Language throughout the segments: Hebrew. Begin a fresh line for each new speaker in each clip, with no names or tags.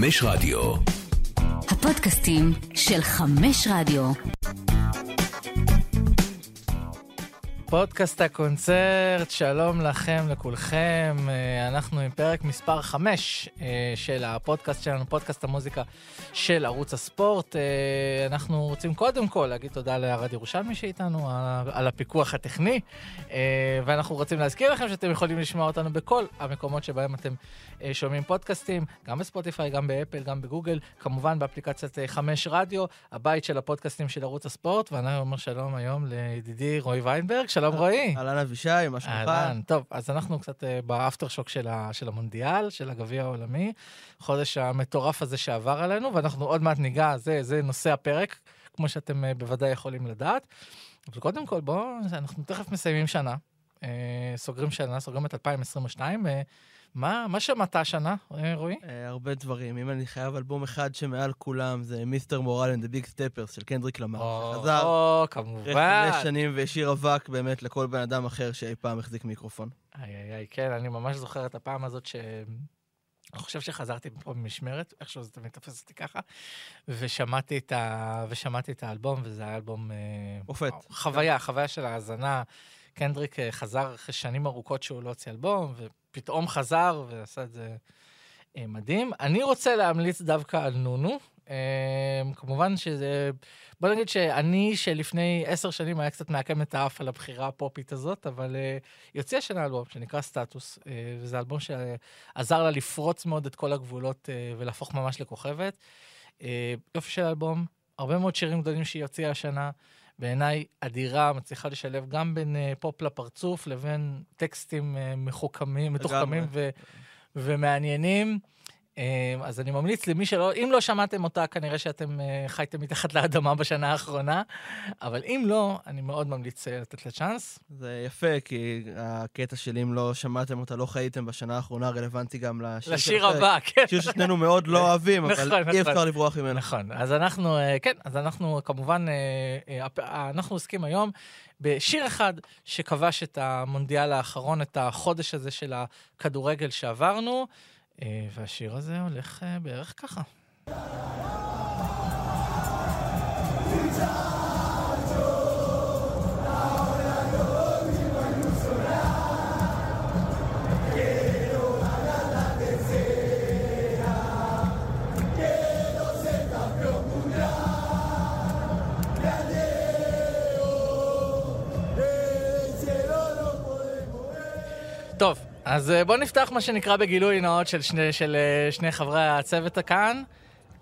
חמש רדיו.
הפודקאסטים של חמש רדיו.
פודקאסט הקונצרט, שלום לכם, לכולכם. אה, אנחנו עם פרק מספר 5 אה, של הפודקאסט שלנו, פודקאסט המוזיקה של ערוץ הספורט. אה, אנחנו רוצים קודם כל להגיד תודה לארד ירושלמי שאיתנו על הפיקוח הטכני, ואנחנו רוצים להזכיר לכם שאתם יכולים לשמוע אותנו בכל המקומות שבהם אתם שומעים פודקאסטים, גם בספוטיפיי, גם באפל, גם בגוגל, כמובן באפליקציית 5 רדיו, הבית של הפודקאסטים של ערוץ הספורט, ואני אומר שלום היום לידידי רועי ויינברג. שלום רועי.
אהלן אבישי, מה שלומך? אהלן,
טוב, אז אנחנו קצת uh, באפטר שוק של, ה, של המונדיאל, של הגביע העולמי, חודש המטורף הזה שעבר עלינו, ואנחנו עוד מעט ניגע, זה, זה נושא הפרק, כמו שאתם uh, בוודאי יכולים לדעת. אבל קודם כל, בואו, אנחנו תכף מסיימים שנה, uh, סוגרים שנה, סוגרים את 2022, uh, מה, מה שמעת השנה, אה, רועי?
Uh, הרבה דברים. אם אני חייב אלבום אחד שמעל כולם, זה מיסטר מורל and the Big Steppers של קנדריק למר.
או, חזר. או, כמובן.
אחרי חמש שנים והשאיר אבק באמת לכל בן אדם אחר שאי פעם החזיק מיקרופון.
איי, איי, איי, כן, אני ממש זוכר את הפעם הזאת ש... אני חושב שחזרתי פה במשמרת, איכשהו זה תמיד תופס אותי ככה, ושמעתי את, ה... ושמעתי את האלבום, וזה היה אלבום...
מופת.
חוויה, חוויה של האזנה. קנדריק חזר אחרי שנים ארוכות שהוא לא הוציא אלבום, פתאום חזר ועשה את זה אה, מדהים. אני רוצה להמליץ דווקא על נונו. אה, כמובן שזה... בוא נגיד שאני, שלפני עשר שנים היה קצת מעקם את האף על הבחירה הפופית הזאת, אבל uh, יוצא השנה אלבום שנקרא סטטוס, וזה אלבום שעזר לה לפרוץ מאוד את כל הגבולות ולהפוך ממש לכוכבת. יופי של אלבום, הרבה מאוד שירים גדולים שהיא הוציאה השנה. בעיניי אדירה, מצליחה לשלב גם בין uh, פופ לפרצוף לבין טקסטים uh, מחוכמים, מתוחכמים ו- ומעניינים. אה, אז אני ממליץ למי שלא, אם לא שמעתם אותה, כנראה שאתם אה, חייתם מתחת לאדמה בשנה האחרונה, אבל אם לא, אני מאוד ממליץ אה, לתת לה צ'אנס.
זה יפה, כי הקטע של אם לא שמעתם אותה, לא חייתם בשנה האחרונה, רלוונטי גם לשיר
לשיר הבא, כן.
שיר ששנינו מאוד לא אוהבים, אבל נכון, אי אפשר נכון. לברוח ממנו.
נכון, אז אנחנו, כן, אז אנחנו כמובן, אנחנו עוסקים היום בשיר אחד שכבש את המונדיאל האחרון, את החודש הזה של הכדורגל שעברנו. אה, והשיר הזה הולך אה, בערך ככה. טוב, אז אה, בואו נפתח מה שנקרא בגילוי נאות של שני, של אה, שני חברי הצוות הכאן.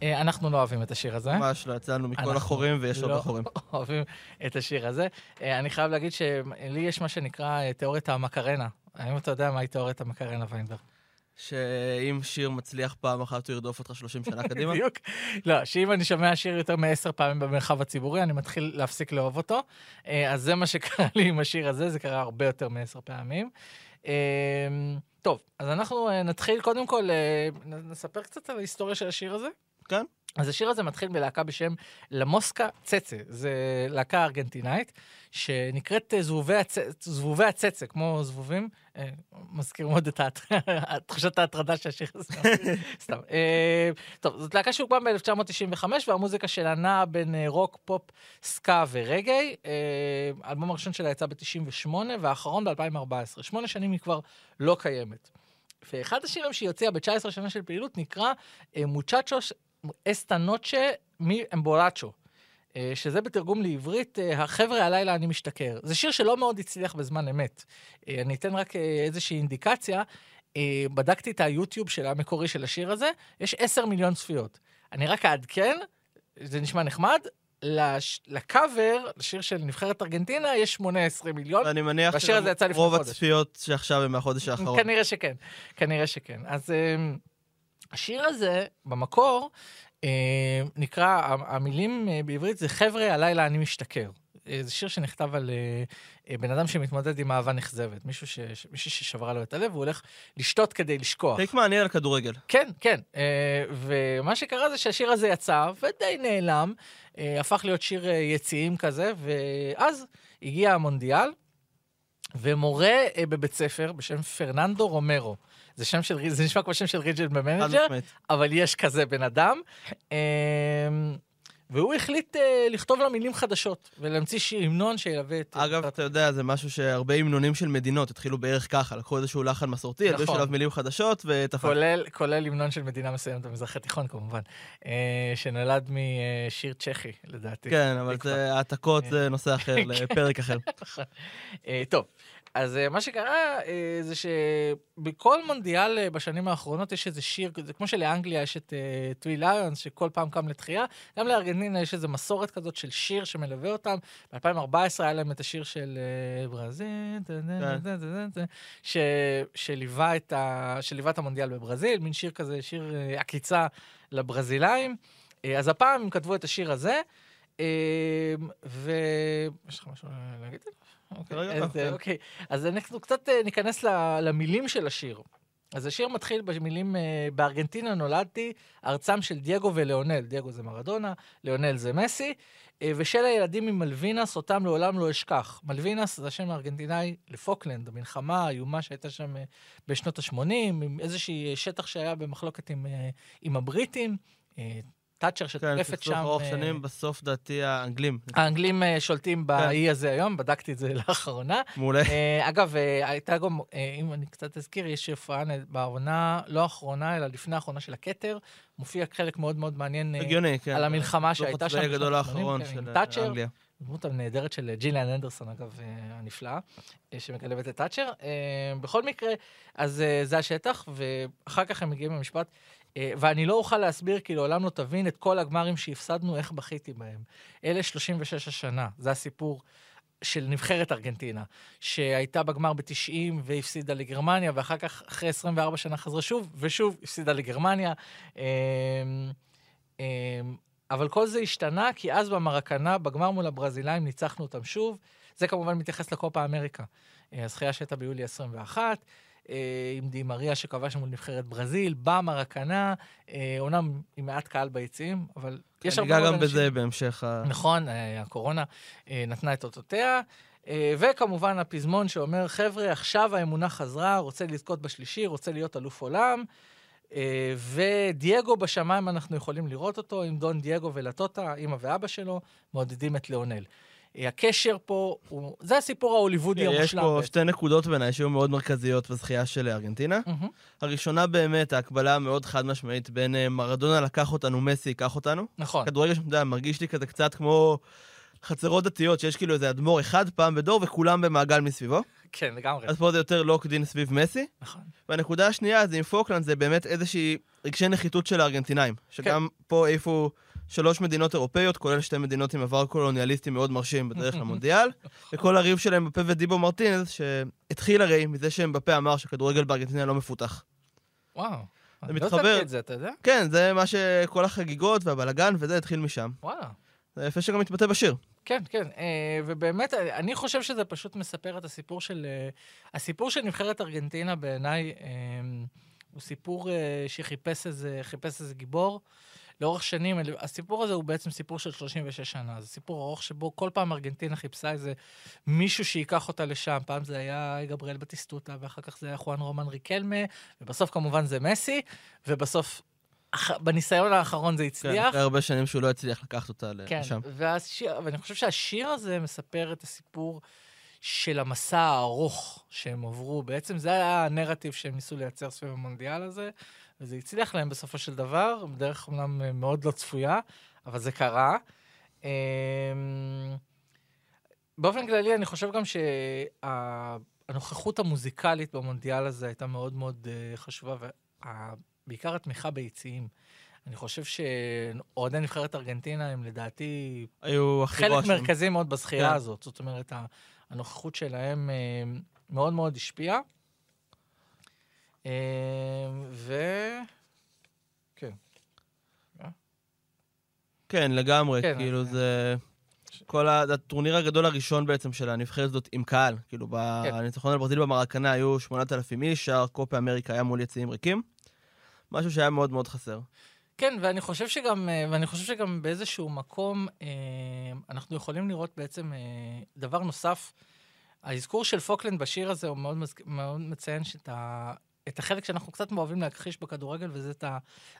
אה, אנחנו לא אוהבים את השיר הזה.
ממש לא, יצאנו מכל החורים ויש עוד החורים.
אנחנו לא אוהבים את השיר הזה. אני חייב להגיד שלי יש מה שנקרא תיאוריית המקרנה. האם אתה יודע מהי תיאוריית המקרנה, ויינברג?
שאם שיר מצליח פעם אחת, הוא ירדוף אותך 30 שנה קדימה?
בדיוק. לא, שאם אני שומע שיר יותר מעשר פעמים במרחב הציבורי, אני מתחיל להפסיק לאהוב אותו. אז זה מה שקרה לי עם השיר הזה, זה קרה הרבה יותר מעשר פעמים. אמ, טוב, אז אנחנו אה, נתחיל קודם כל, אה, נספר קצת על ההיסטוריה של השיר הזה.
כן.
אז השיר הזה מתחיל בלהקה בשם למוסקה צצה, זה להקה ארגנטינאית, שנקראת אה, זבובי, הצ... זבובי הצצה, כמו זבובים, אה, מזכיר מאוד את תחושת ההטרדה של הזה. סתם. אה, טוב, זאת להקה שהוקמה ב-1995, והמוזיקה שלה נעה בין רוק, פופ, סקה ורגעי. אה, האלבום הראשון שלה יצא ב-98, והאחרון ב-2014. שמונה שנים היא כבר לא קיימת. ואחד השירים שהיא הוציאה ב-19 שנה של פעילות נקרא מוצ'צ'וש אסטה נוצ'ה מאמבולצ'ו, אה, שזה בתרגום לעברית, אה, החבר'ה הלילה אני משתכר. זה שיר שלא מאוד הצליח בזמן אמת. אה, אני אתן רק איזושהי אינדיקציה. בדקתי את היוטיוב של המקורי של השיר הזה, יש 10 מיליון צפיות. אני רק אעדכן, זה נשמע נחמד, לש... לקאבר, לשיר של נבחרת ארגנטינה, יש 18 מיליון.
אני מניח
שרוב
הצפיות שעכשיו הם מהחודש האחרון.
כנראה שכן, כנראה שכן. אז... השיר הזה, במקור, אה, נקרא, המילים אה, בעברית זה חבר'ה, הלילה אני משתכר. אה, זה שיר שנכתב על בן אדם שמתמודד עם אהבה נכזבת. מישהו ש, מישהו ששברה לו את הלב, והוא הולך לשתות כדי לשכוח.
take מעניין על כדורגל.
כן, כן. ומה שקרה זה שהשיר הזה יצא, ודי נעלם, הפך להיות שיר יציעים כזה, ואז הגיע המונדיאל, ומורה בבית ספר בשם פרננדו רומרו. זה שם של, זה נשמע כמו שם של
regen
ב
Manager.
אבל יש כזה בן אדם. אמ, והוא החליט אה, לכתוב לה מילים חדשות, ולהמציא שיר המנון שילווה את...
אגב, אתה יודע, זה משהו שהרבה המנונים של מדינות התחילו בערך ככה, לקחו איזשהו לחן מסורתי,
נכון.
עליו מילים חדשות וטפל.
כולל, כולל המנון של מדינה מסוימת במזרח התיכון כמובן, אה, שנולד משיר צ'כי לדעתי.
כן, אבל העתקות זה נושא אחר, לפרק אחר.
אה, טוב, אז אה, מה שקרה אה, זה שבכל מונדיאל אה, בשנים האחרונות יש איזה שיר, זה כמו שלאנגליה יש את טווי ליונס, שכל פעם קם לתחייה, גם לארגנטינה יש איזו מסורת כזאת של שיר שמלווה אותם. ב-2014 היה להם את השיר של ברזיל, שליווה את המונדיאל בברזיל, מין שיר כזה, שיר עקיצה לברזילאים. אז הפעם הם כתבו את השיר הזה. אה, ו... יש לך משהו להגיד? אוקיי,
לא.
אוקיי, אז אנחנו קצת אה, ניכנס למילים של השיר. אז השיר מתחיל במילים, אה, בארגנטינה נולדתי, ארצם של דייגו ולאונל. דייגו זה מרדונה, לאונל זה מסי, אה, ושל הילדים ממלווינס, אותם לעולם לא אשכח. מלווינס זה השם הארגנטינאי לפוקלנד, המלחמה האיומה שהייתה שם בשנות ה-80, עם איזשהי שטח שהיה במחלוקת עם, עם הבריטים. תאצ'ר
כן, סכסוך
שם...
ארוך
אה,
שנים, בסוף דעתי האנגלים.
האנגלים אה, שולטים
כן.
באי הזה היום, בדקתי את זה לאחרונה.
מעולה.
אה, אגב, הייתה גם, אם אני קצת אזכיר, יש הופעה בעונה, לא האחרונה, אלא לפני האחרונה של הכתר, מופיע חלק מאוד מאוד מעניין
הגיוני, כן.
על המלחמה שהייתה שם
הגדול האחרון
ה-80, כן,
של. אנגליה.
הדמות הנהדרת של ג'יליאן אנדרסון, אגב, אה, הנפלאה, אה, שמקלבת את תאצ'ר. בכל מקרה, אז זה השטח, ואחר כך הם מגיעים למשפט, ואני לא אוכל להסביר, כי לעולם לא תבין את כל הגמרים שהפסדנו, איך בכיתי בהם. אלה 36 השנה, זה הסיפור. של נבחרת ארגנטינה, שהייתה בגמר ב-90 והפסידה לגרמניה, ואחר כך, אחרי 24 שנה חזרה שוב, ושוב הפסידה לגרמניה. אמ, אמ, אבל כל זה השתנה, כי אז במרקנה, בגמר מול הברזילאים, ניצחנו אותם שוב. זה כמובן מתייחס לקופה אמריקה. אה, הזכייה שהייתה ביולי 21, אה, עם די מריה שכבש מול נבחרת ברזיל, במרקנה, אה, אומנם עם מעט קהל ביציעים, אבל יש הרבה
ניגע
מאוד
גם
אנשים.
בזה בהמשך ה...
נכון, אה, הקורונה אה, נתנה את אותותיה. אה, וכמובן הפזמון שאומר, חבר'ה, עכשיו האמונה חזרה, רוצה לזכות בשלישי, רוצה להיות אלוף עולם. אה, ודייגו בשמיים, אנחנו יכולים לראות אותו, עם דון דייגו ולטוטה, אימא ואבא שלו, מעודדים את ליאונל. הקשר פה, הוא, זה הסיפור ההוליוודי
יש
המושלם.
פה
בעצם.
שתי נקודות בעיניי שהיו מאוד מרכזיות בזכייה של ארגנטינה.
מהמם.
הראשונה באמת, ההקבלה המאוד חד משמעית בין אה, מרדונה לקח אותנו, מסי ייקח אותנו.
נכון,
כדורגל שאתה יודע, מרגיש לי כזה קצת כמו חצרות דתיות, שיש כאילו איזה אדמו"ר אחד פעם בדור וכולם במעגל מסביבו.
כן, לגמרי,
אז פה זה יותר לוקדין סביב מסי.
נכון.
והנקודה השנייה זה עם פוקלנד, זה באמת איזושהי רגשי נחיתות של הארגנטינאים. שגם
כן.
פה העיפו שלוש מדינות אירופאיות, כולל שתי מדינות עם עבר קולוניאליסטי מאוד מרשים בדרך למונדיאל. וכל הריב של אמבפה ודיבו מרטינז, שהתחיל הרי מזה שאמבפה אמר שכדורגל בארגנטינה לא מפותח.
וואו. אני לא
מתחבר.
ידעתי את זה, אתה יודע?
כן, זה מה שכל החגיגות והבלגן וזה התחיל משם.
וואלה.
זה יפה שגם מתבטא בשיר.
כן, כן, אה, ובאמת, אה, אני חושב שזה פשוט מספר את הסיפור של... אה, הסיפור של נבחרת ארגנטינה בעיניי הוא סיפור שחיפש איזה, איזה גיבור. לאורך שנים, הסיפור הזה הוא בעצם סיפור של 36 שנה. זה סיפור ארוך שבו כל פעם ארגנטינה חיפשה איזה מישהו שייקח אותה לשם. פעם זה היה גבריאל בטיסטוטה, ואחר כך זה היה חואן רומן ריקלמה, ובסוף כמובן זה מסי, ובסוף, בניסיון האחרון זה
כן,
הצליח.
אחרי הרבה שנים שהוא לא הצליח לקחת אותה
כן,
לשם.
והשיר, ואני חושב שהשיר הזה מספר את הסיפור של המסע הארוך שהם עברו. בעצם זה היה הנרטיב שהם ניסו לייצר סביב המונדיאל הזה, וזה הצליח להם בסופו של דבר, בדרך אומנם מאוד לא צפויה, אבל זה קרה. אמ, באופן כללי, אני חושב גם שהנוכחות המוזיקלית במונדיאל הזה הייתה מאוד מאוד אה, חשובה, ובעיקר התמיכה ביציעים. אני חושב שאוהדי נבחרת ארגנטינה הם לדעתי
היו הכי
חלק
רועשים.
מרכזי מאוד בזכייה
כן.
הזאת. זאת אומרת, הנוכחות שלהם אה, מאוד מאוד השפיעה. אה, ו... כן.
כן, לגמרי,
כן,
כאילו
אז-
זה... כל ה- הטורניר הגדול הראשון בעצם של הנבחרת הזאת עם קהל. כאילו,
כן.
בניצחון על ברזיל במרקנה היו 8,000 איש, שער קופה אמריקה היה מול יציאים ריקים. משהו שהיה מאוד מאוד חסר.
כן, ואני חושב שגם, אה, ואני חושב שגם באיזשהו מקום אה, אנחנו יכולים לראות בעצם אה, דבר נוסף. האזכור של פוקלנד בשיר הזה הוא מאוד, מזכ- מאוד מציין שאת ה... את החלק שאנחנו קצת אוהבים להכחיש בכדורגל, וזה את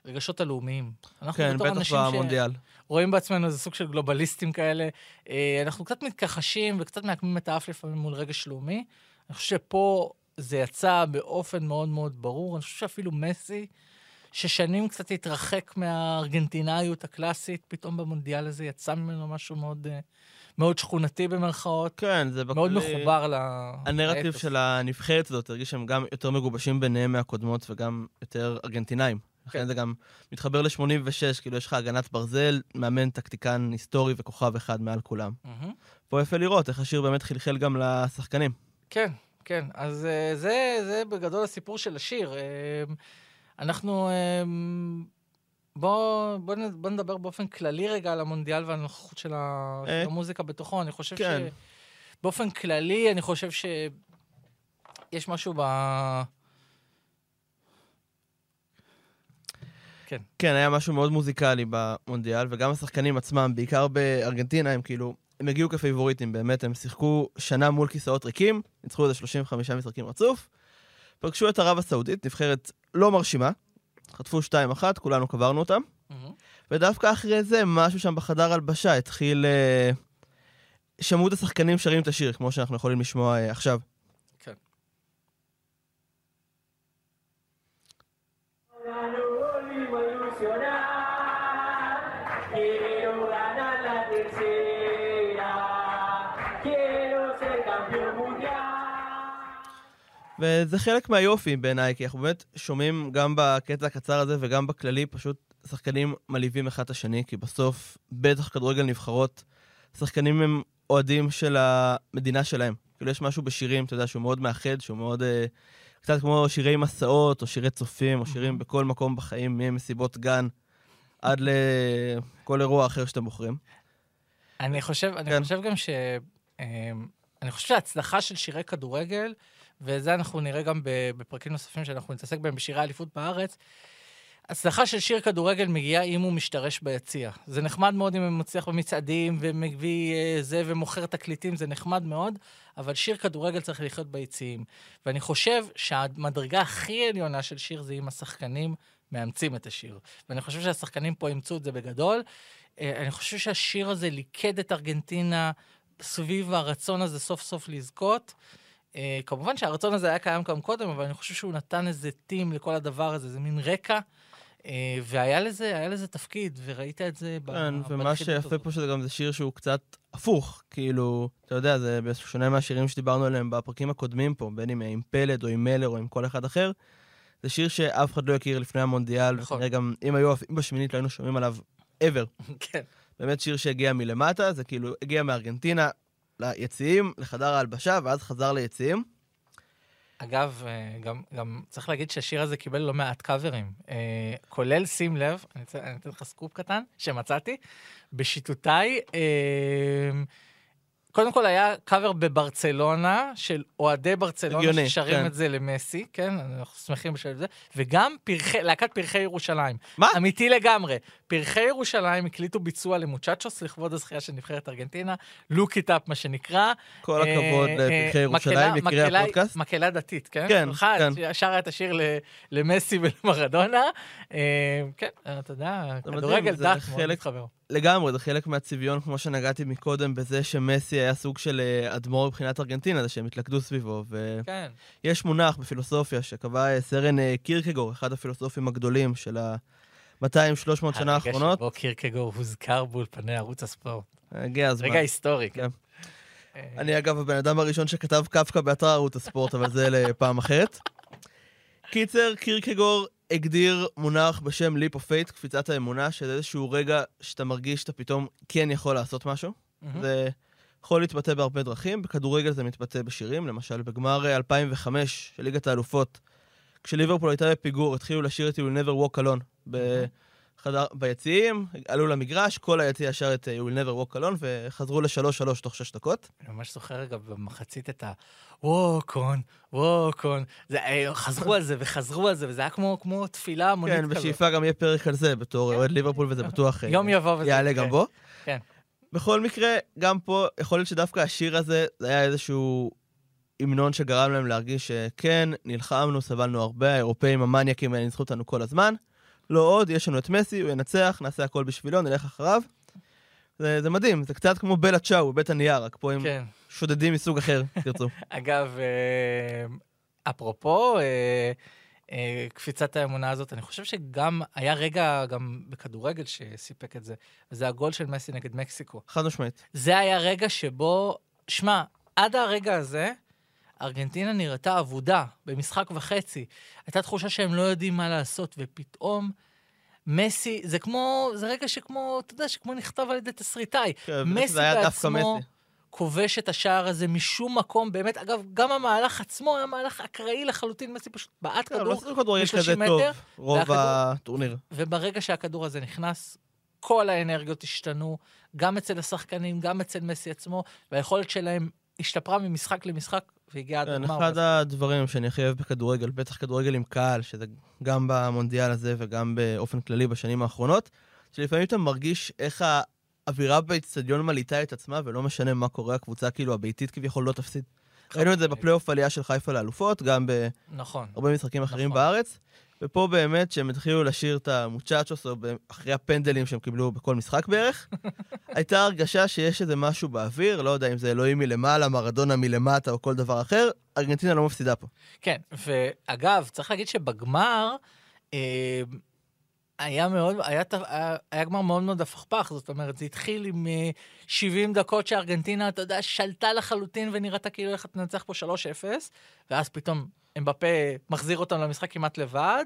הרגשות הלאומיים. אנחנו
כן,
בתור
בטח
אנשים
במונדיאל.
שרואים בעצמנו איזה סוג של גלובליסטים כאלה, אנחנו קצת מתכחשים וקצת מעקמים את האף לפעמים מול רגש לאומי. אני חושב שפה זה יצא באופן מאוד מאוד ברור. אני חושב שאפילו מסי, ששנים קצת התרחק מהארגנטינאיות הקלאסית, פתאום במונדיאל הזה יצא ממנו משהו מאוד, אה, מאוד שכונתי במרכאות,
כן, זה
מאוד
בכלי-
מחובר ל...
הנרטיב. של הנבחרת הזאת הרגיש שהם גם יותר מגובשים ביניהם מהקודמות וגם יותר ארגנטינאים. לכן
כן.
זה גם מתחבר ל-86, כאילו יש לך הגנת ברזל, מאמן טקטיקן היסטורי וכוכב אחד מעל כולם.
מהמם.
פה יפה לראות איך השיר באמת חלחל גם לשחקנים.
כן, כן. אז אה, זה, זה בגדול הסיפור של השיר. אנחנו... אה, בוא, בוא, בוא נדבר באופן כללי רגע על המונדיאל והנוכחות של, ה,
אה,
של המוזיקה בתוכו. אני חושב
כן.
שבאופן כללי, אני חושב שיש משהו ב... כן.
כן, היה משהו מאוד מוזיקלי במונדיאל, וגם השחקנים עצמם, בעיקר בארגנטינה, הם כאילו, הם הגיעו כפייבוריטים, באמת, הם שיחקו שנה מול כיסאות ריקים, ניצחו איזה 35 משחקים רצוף, פגשו את ערב הסעודית, נבחרת לא מרשימה, חטפו 2-1, כולנו קברנו אותם. ודווקא אחרי זה, משהו שם בחדר הלבשה התחיל... אה, שמעו את השחקנים שרים את השיר, כמו שאנחנו יכולים לשמוע אה, עכשיו. וזה חלק מהיופי בעיניי, כי אנחנו באמת שומעים גם בקטע הקצר הזה וגם בכללי, פשוט שחקנים מלהיבים אחד את השני, כי בסוף, בטח כדורגל נבחרות, שחקנים הם אוהדים של המדינה שלהם. כאילו יש משהו בשירים, אתה יודע, שהוא מאוד מאחד, שהוא מאוד... אה, קצת כמו שירי מסעות, או שירי צופים, או שירים בכל מקום בחיים, ממסיבות גן עד לכל אירוע אחר שאתם בוחרים.
אני חושב, אני
כן.
חושב גם ש... אמ, אני חושב שההצלחה של שירי כדורגל, וזה אנחנו נראה גם בפרקים נוספים שאנחנו נתעסק בהם בשירי האליפות בארץ, הצלחה של שיר כדורגל מגיעה אם הוא משתרש ביציע. זה נחמד מאוד אם הוא מצליח במצעדים ומביא אה, זה ומוכר תקליטים, זה נחמד מאוד, אבל שיר כדורגל צריך לחיות ביציעים. ואני חושב שהמדרגה הכי עליונה של שיר זה אם השחקנים מאמצים את השיר. ואני חושב שהשחקנים פה אימצו את זה בגדול. אה, אני חושב שהשיר הזה ליכד את ארגנטינה סביב הרצון הזה סוף סוף לזכות. אה, כמובן שהרצון הזה היה קיים גם קודם, אבל אני חושב שהוא נתן איזה טים לכל הדבר הזה, זה מין רקע. אה, והיה לזה, היה לזה תפקיד, וראית את זה ב-
כן, ומה שיפה. פה שזה גם זה שיר שהוא קצת הפוך, כאילו, אתה יודע, זה שונה מהשירים שדיברנו עליהם בפרקים הקודמים פה, בין אם עם פלד או עם מלר או עם כל אחד אחר. זה שיר שאף אחד לא הכיר לפני המונדיאל,
נכון.
וכנראה גם אם היו עפים בשמינית לא היינו שומעים עליו ever.
כן.
באמת שיר שהגיע מלמטה, זה כאילו הגיע מארגנטינה ליציעים, לחדר ההלבשה, ואז חזר ליציעים.
אגב, אה, גם, גם צריך להגיד שהשיר הזה קיבל לא מעט קאברים, אה, כולל, שים לב, אני אתן אני אתן לך סקופ קטן שמצאתי, בשיטותיי, אה, קודם כל היה קאבר בברצלונה של אוהדי ברצלונה
הגיוני,
ששרים
כן.
את זה למסי, כן, אנחנו שמחים בשביל זה, וגם פרחי, להקת פרחי ירושלים.
מה?
אמיתי לגמרי. פרחי ירושלים הקליטו ביצוע למוצ'צ'וס לכבוד הזכייה של נבחרת ארגנטינה, לוק איט אפ מה שנקרא.
כל הכבוד
אה,
לפרחי
אה,
ירושלים,
מקהלה-
הפודקאסט.
מקהלה דתית, כן?
כן, כן.
שרה את השיר למסי ולמרדונה. אה, כן, אתה יודע, כדורגל דת מאוד מתחבר.
לגמרי, זה חלק מהצביון, כמו שנגעתי מקודם, בזה שמסי היה סוג של אה, אדמו"ר מבחינת ארגנטינה, זה שהם התלכדו סביבו, ו...
כן.
יש מונח בפילוסופיה שקבע אה, סרן אה, קירקגור, אחד הפילוסופים הגדולים של ה-200-300 שנה
הרגע
האחרונות.
שבו קירקגור הוזכר באולפני ערוץ הספורט.
הגיע הזמן.
רגע היסטורי, כן.
כן.
אה,
אני אגב הבן אדם הראשון שכתב קפקא באתר ערוץ הספורט, אבל זה לפעם אחרת. קיצר, קירקגור הגדיר מונח בשם leap of fate, קפיצת האמונה, שזה איזשהו רגע שאתה מרגיש שאתה פתאום כן יכול לעשות משהו. זה יכול להתבטא בהרבה דרכים, בכדורגל זה מתבטא בשירים, למשל בגמר אה, 2005 של ליגת האלופות, כשליברפול הייתה בפיגור, התחילו לשיר את You never walk alone בחדר, ביציעים, עלו למגרש, כל היציע שר את אה, You will never walk alone, וחזרו לשלוש-שלוש תוך שש דקות.
אני ממש זוכר רגע במחצית את ה... ווקון, ווקון. זה, אה, חזרו על זה וחזרו על זה, וזה היה כמו, כמו תפילה המונית
כן,
כזאת.
בשאיפה גם יהיה פרק על זה, בתור אוהד ליברפול, וזה בטוח אה,
יום יבוא וזה
יעלה. גם בו.
כן.
בכל מקרה, גם פה, יכול להיות שדווקא השיר הזה, זה היה איזשהו המנון שגרם להם להרגיש שכן, נלחמנו, סבלנו הרבה, האירופאים המניאקים האלה ניצחו אותנו כל הזמן. לא עוד, יש לנו את מסי, הוא ינצח, נעשה הכל בשבילו, נלך אחריו. זה, זה מדהים, זה קצת כמו בלה צ'או בבית הנייר, רק פה עם
כן.
שודדים מסוג אחר, תרצו.
אגב, אה, אפרופו אה, אה, קפיצת האמונה הזאת, אני חושב שגם היה רגע גם בכדורגל שסיפק את זה, וזה הגול של מסי נגד מקסיקו.
חד משמעית.
זה היה רגע שבו, שמע, עד הרגע הזה, ארגנטינה נראתה אבודה במשחק וחצי. הייתה תחושה שהם לא יודעים מה לעשות, ופתאום מסי, זה כמו, זה רגע שכמו, אתה יודע, שכמו נכתב על ידי תסריטאי.
כן,
מסי בעצמו. כובש את השער הזה משום מקום, באמת, אגב, גם המהלך עצמו היה מהלך אקראי לחלוטין, מסי פשוט בעט
כן, לא
כדור, ב-30
כזה
מטר,
טוב, רוב הטורניר.
וברגע שהכדור הזה נכנס, כל האנרגיות השתנו, גם אצל השחקנים, גם אצל מסי עצמו, והיכולת שלהם השתפרה ממשחק למשחק, והגיעה עד
כן,
הגמר.
אחד הדברים שאני הכי אוהב בכדורגל, בטח כדורגל עם קהל, שזה גם במונדיאל הזה וגם באופן כללי בשנים האחרונות, שלפעמים אתה מרגיש איך האווירה באצטדיון מלהיטה את עצמה, ולא משנה מה קורה, הקבוצה כאילו הביתית כביכול לא תפסיד. ראינו את זה בפלייאוף עלייה של חיפה לאלופות, גם בהרבה
נכון.
משחקים אחרים
נכון.
בארץ. ופה באמת, שהם התחילו לשיר את המוצ'צ'וס, או אחרי הפנדלים שהם קיבלו בכל משחק בערך, הייתה הרגשה שיש איזה משהו באוויר, לא יודע אם זה אלוהים מלמעלה, מרדונה מלמטה או כל דבר אחר, ארגנטינה לא מפסידה פה.
כן, ואגב, צריך להגיד שבגמר, אה, היה מאוד, היה, היה, היה גמר מאוד מאוד הפכפך, זאת אומרת, זה התחיל עם אה, 70 דקות שארגנטינה, אתה יודע, שלטה לחלוטין ונראתה כאילו הולכת לנצח פה 3-0, ואז פתאום אמבפה מחזיר אותם למשחק כמעט לבד,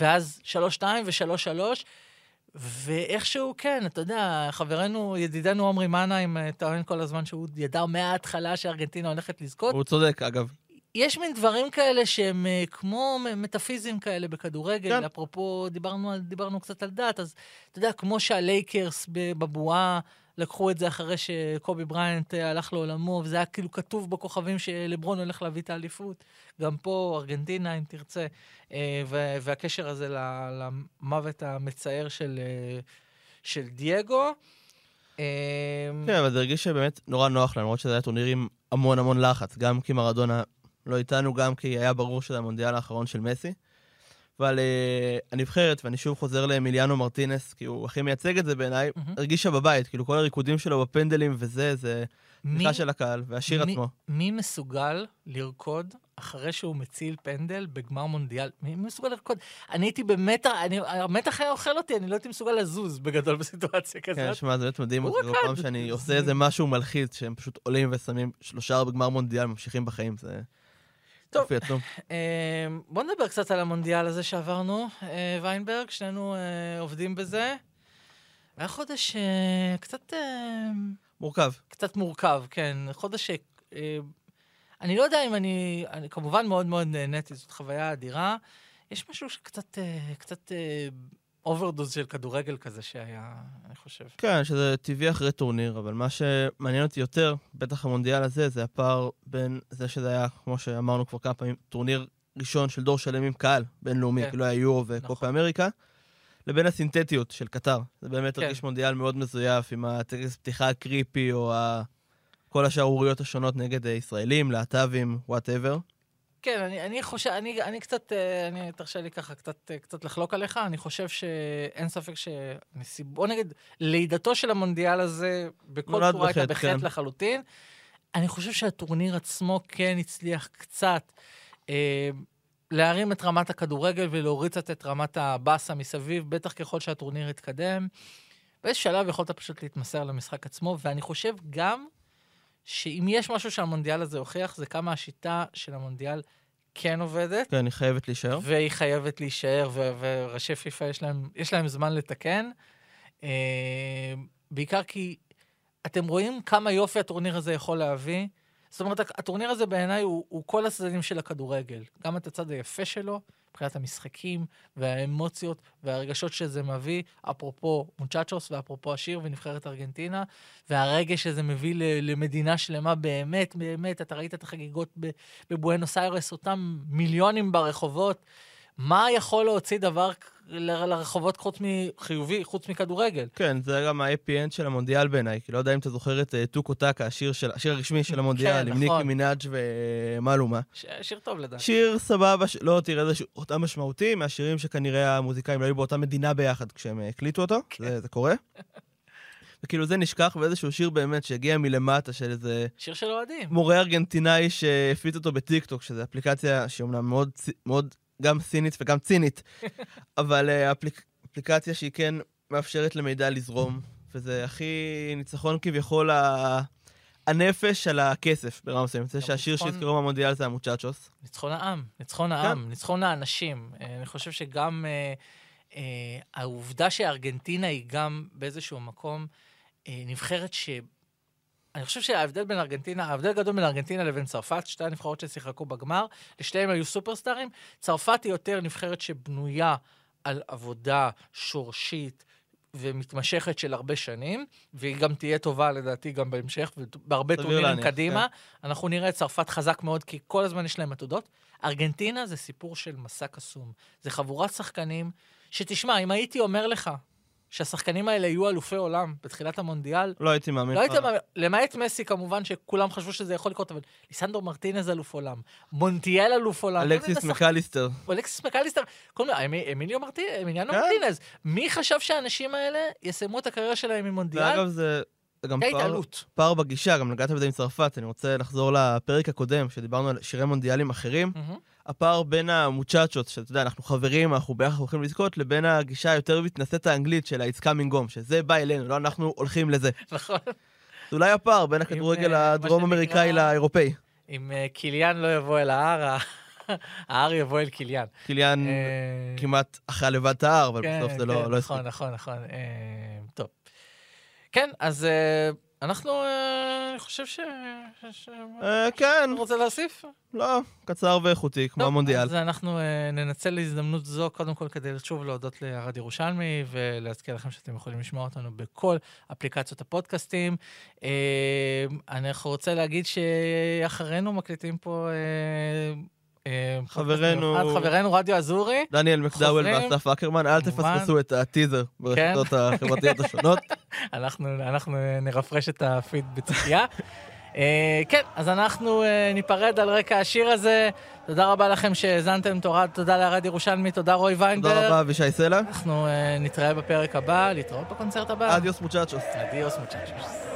ואז 3-2 ו-3-3, ואיכשהו, כן, אתה יודע, חברנו, ידידנו עמרי מנהיים אה, טוען כל הזמן שהוא ידע מההתחלה שארגנטינה הולכת לזכות.
הוא צודק, אגב.
יש מין דברים כאלה שהם אה, כמו מ- מטאפיזם כאלה בכדורגל,
כן.
אפרופו, דיברנו, דיברנו קצת על דת, אז אתה יודע, כמו שהלייקרס בבועה לקחו את זה אחרי שקובי בריינט אה, הלך לעולמו, וזה היה כאילו כתוב בכוכבים שלברון הולך להביא את האליפות. גם פה, ארגנטינה, אם תרצה, אה, והקשר הזה למוות המצער של, אה, של דייגו.
כן, אבל זה הרגיש שבאמת נורא נוח לנו, למרות שזה היה טורניר עם המון המון לחץ, גם כי מרדונה לא איתנו, גם כי היה ברור שזה המונדיאל האחרון של מסי. אבל uh, הנבחרת, ואני שוב חוזר לאמיליאנו מרטינס, כי הוא הכי מייצג את זה בעיניי,
מהמם.
הרגישה בבית, כאילו כל הריקודים שלו בפנדלים וזה, זה
מי-
תמיכה של הקהל, והשיר
מי-
עצמו.
מי מסוגל לרקוד אחרי שהוא מציל פנדל בגמר מונדיאל? מי מסוגל לרקוד? אני הייתי במתח, אני- המתח היה אוכל אותי, אני לא הייתי מסוגל לזוז בגדול בסיטואציה
כן,
כזאת.
שמע, זה באמת מדהים
רקד.
פעם שאני עושה איזה משהו מלחיץ, שהם פשוט עולים ושמים שלושה בגמר מונדיאל, ממשיכים בחיים, זה...
טוב. אה, בוא נדבר קצת על המונדיאל הזה שעברנו, אה, ויינברג, שנינו אה, עובדים בזה. היה חודש אה, קצת...
מורכב.
קצת מורכב, כן. חודש אני לא יודע אם אני... אני כמובן מאוד מאוד נהניתי, זאת חוויה אדירה. יש משהו שקצת... קצת overdose של כדורגל כזה שהיה, אני חושב.
כן, שזה טבעי אחרי טורניר, אבל מה שמעניין אותי יותר, בטח המונדיאל הזה, זה הפער בין זה שזה היה, כמו שאמרנו כבר כמה פעמים, טורניר ראשון של דור שלם עם קהל בינלאומי,
כן.
כאילו היה יורו וקופה
נכון.
אמריקה, לבין הסינתטיות של קטר. זה באמת
כן.
הרגיש מונדיאל מאוד מזויף, עם הטקס פתיחה ה creepy, או ה... כל השערוריות השונות נגד ישראלים, להט"בים, whatever.
כן, אני, אני חושב, אני, אני קצת, אה, אני, תרשה לי ככה קצת, אה, קצת לחלוק עליך, אני חושב שאין ספק שנסיב... בוא נגיד, לידתו של המונדיאל הזה, בכל צורה הייתה
בחטא, כן.
לחלוטין. אני חושב שהטורניר עצמו כן הצליח קצת אה, להרים את רמת הכדורגל ולהוריד קצת את רמת הבאסה מסביב, בטח ככל שהטורניר התקדם. באיזה שלב יכולת פשוט להתמסר למשחק עצמו, ואני חושב גם שאם יש משהו שהמונדיאל הזה הוכיח, זה כמה השיטה של המונדיאל כן עובדת,
כן, היא חייבת להישאר.
והיא חייבת להישאר, ו- וראשי פיפ"א יש להם, יש להם זמן לתקן. אה, בעיקר כי אתם רואים כמה יופי הטורניר הזה יכול להביא. זאת אומרת, הטורניר הזה בעיניי הוא, הוא כל הצדדים של הכדורגל. גם את הצד היפה שלו, מבחינת המשחקים והאמוציות והרגשות שזה מביא, אפרופו מונצ'צ'וס ואפרופו השיר ונבחרת ארגנטינה, והרגש שזה מביא למדינה שלמה באמת, באמת, אתה ראית את החגיגות בבואנוס איירס, אותם מיליונים ברחובות. מה יכול להוציא דבר, ל- לרחובות חוץ מחיובי, חוץ מכדורגל.
כן, זה גם ה-happy end של המונדיאל בעיניי, כי לא יודע אם אתה זוכר את אה, טוקו טקה, השיר של- השיר הרשמי של המונדיאל, עם
נכון.
ניקי מנאג' ומלומה.
ש- שיר טוב לדעתי.
שיר סבבה, ש- לא תראה איזה אותה משמעותי, מהשירים שכנראה המוזיקאים לא היו באותה מדינה ביחד כשהם אה, הקליטו אותו,
כן.
זה זה קורה. וכאילו זה נשכח באיזשהו שיר באמת שהגיע מלמטה של איזה
שיר של אוהדים.
מורה ארגנטינאי שהפיץ אותו בטיקטוק, שזו אפליקציה שהיא אומנם מאוד, מאוד גם סינית וגם צינית, אבל אה, אפליק, אפליקציה שהיא כן מאפשרת למידע לזרום, וזה הכי ניצחון כביכול ה... הנפש על הכסף ברמה מסוימת. זה שהשיר
ניצחון-
שהזכירו מהמונדיאל זה המוצ'צ'וס.
ניצחון העם, ניצחון העם, ניצחון האנשים. אה, אני חושב שגם אה, אה, העובדה שארגנטינה היא גם באיזשהו מקום אה, נבחרת ש... אני חושב שההבדל בין ארגנטינה, ההבדל הגדול בין ארגנטינה לבין צרפת, שתי הנבחרות ששיחקו בגמר, לשתיהם היו סופרסטארים. צרפת היא יותר נבחרת שבנויה על עבודה שורשית ומתמשכת של הרבה שנים, והיא גם תהיה טובה לדעתי גם בהמשך, ובהרבה
סביר
טורנירים קדימה. אנחנו נראה את צרפת חזק מאוד, כי כל הזמן יש להם עתודות. ארגנטינה זה סיפור של מסע קסום. זה חבורת שחקנים שתשמע, אם הייתי אומר לך שהשחקנים האלה יהיו אלופי עולם בתחילת המונדיאל,
לא הייתי מאמין.
לא
לך.
היית מאמין, למעט מסי כמובן, שכולם חשבו שזה יכול לקרות, אבל ליסנדרו מרטינז אלוף עולם, מונטיאל אלוף עולם.
אלכסיס מקליסטר.
אלכסיס מקליסטר, מיני, אמי- אמיליו מרטינז. מי חשב שהאנשים האלה יסיימו את הקריירה שלהם ממונדיאל?
ואגב, זה גם פער. פער בגישה, גם נגעת בזה עם צרפת. אני רוצה לחזור לפרק הקודם, שדיברנו על שירי מונדיאלים אחרים.
מהמם.
הפער בין המוצ'צ'ות, שאתה יודע, אנחנו חברים, אנחנו ביחד הולכים לזכות, לבין הגישה היותר מתנשאת האנגלית של ה-It's coming home, שזה בא אלינו, לא אנחנו הולכים לזה.
נכון.
זה אולי הפער בין הכדורגל
אה,
הדרום-אמריקאי לאירופאי.
אם אה, קיליאן לא יבוא אל ההר, ההר יבוא אל קיליאן.
קיליאן
אה,
כמעט אחרי לבד את ההר, אבל
כן,
בסוף זה
כן,
לא לא הספיק.
נכון, נכון, נכון. אה, טוב. כן, אז אנחנו, חושב ש...
אה, כן,
רוצה להוסיף?
לא, קצר ואיכותי, כמו
טוב,
המונדיאל.
אז אנחנו אה, ננצל הזדמנות זו, קודם כל, כדי שוב להודות לארד ירושלמי, ולהזכיר לכם שאתם יכולים לשמוע אותנו בכל אפליקציות הפודקאסטים. אה, אני רוצה להגיד שאחרינו מקליטים פה... אה, אה,
חברנו-
מיוחד, חברנו רדיו אזורי.
דניאל מקדאוול ואסף אקרמן, אל. תפספסו את הטיזר ברשתות החברתיות השונות.
אנחנו, נרפרש את הפיד בציפייה. אה, כן, אז אנחנו אה, ניפרד על רקע השיר הזה. תודה רבה לכם שהאזנתם, תורה- תודה לארד ירושלמי, תודה רועי ויינברג.
תודה רבה, אבישי סלע.
אנחנו אה, נתראה בפרק הבא, להתראות בקונצרט הבא.
אדיוס מוצ'צ'וס.
אדיוס מוצ'צ'וס.